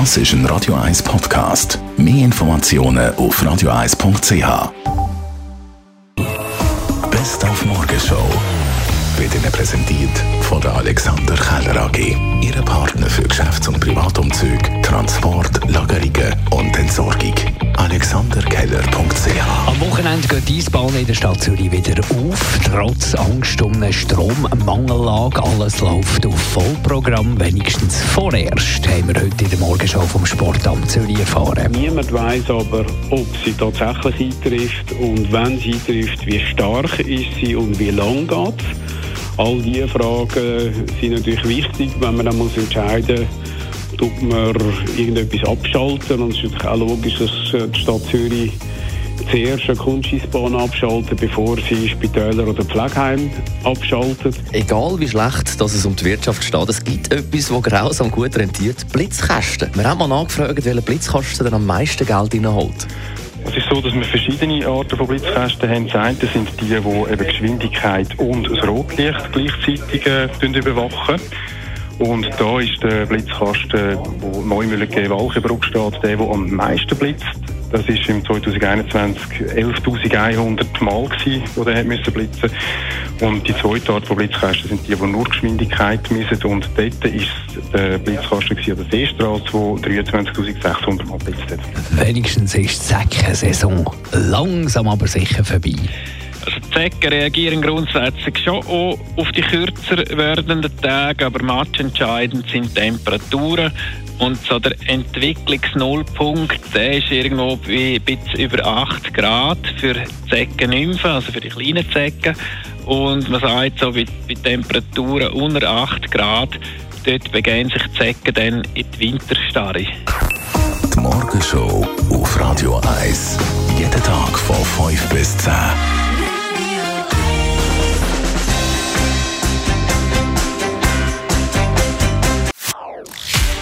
Das ist ein Radio 1 Podcast. Mehr Informationen auf radio1.ch. Best auf Morgenshow wird Ihnen präsentiert von der Alexander Keller AG. Ihre Partner für Geschäfts- und Privatumzug, Transport, Lagerungen Wochenende geht die Eisbahn in der Stadt Zürich wieder auf. Trotz Angst um eine Strommangellage. Alles läuft auf Vollprogramm. Wenigstens vorerst haben wir heute in der Morgenschau vom Sportamt Zürich erfahren. Niemand weiß aber, ob sie tatsächlich eintrifft und wenn sie eintrifft, wie stark ist sie und wie lang geht All diese Fragen sind natürlich wichtig, wenn man dann muss entscheiden muss, tut man irgendetwas abschalten. Und es ist natürlich auch logisch, dass die Stadt Zürich zuerst eine Kunstschießbahn abschaltet, bevor sie Spitäler oder Pflegeheim abschaltet. Egal wie schlecht dass es um die Wirtschaft steht, es gibt etwas, das grausam gut rentiert, Blitzkästen. Wir haben mal nachgefragt, welcher Blitzkasten am meisten Geld reinholt. Es ist so, dass wir verschiedene Arten von Blitzkästen haben. Das eine sind die, die eben Geschwindigkeit und das Rotlicht gleichzeitig äh, überwachen. Und da ist der Blitzkasten, wo Neumüller Walchenbruck steht, der, der am meisten blitzt. Das war im 2021 11.100 Mal gewesen, wo der blitzen. Und die zweite Art von Blitzkästen sind die, die nur Geschwindigkeit messen. Und dort ist der Blitzkasten an der Seestraße, der 23.600 Mal blitzt hat. Wenigstens ist die Säckensaison langsam aber sicher vorbei. Also die Zecken reagieren grundsätzlich schon auch auf die kürzer werdenden Tage, aber matchentscheidend sind Temperaturen. Und so der Entwicklungsnullpunkt, der ist irgendwo ein bisschen über 8 Grad für Zeckennymphen, also für die kleinen Zecken. Und man sagt so, bei, bei Temperaturen unter 8 Grad, dort begehen sich die Zecken dann in die Winterstarre. Die Morgenshow auf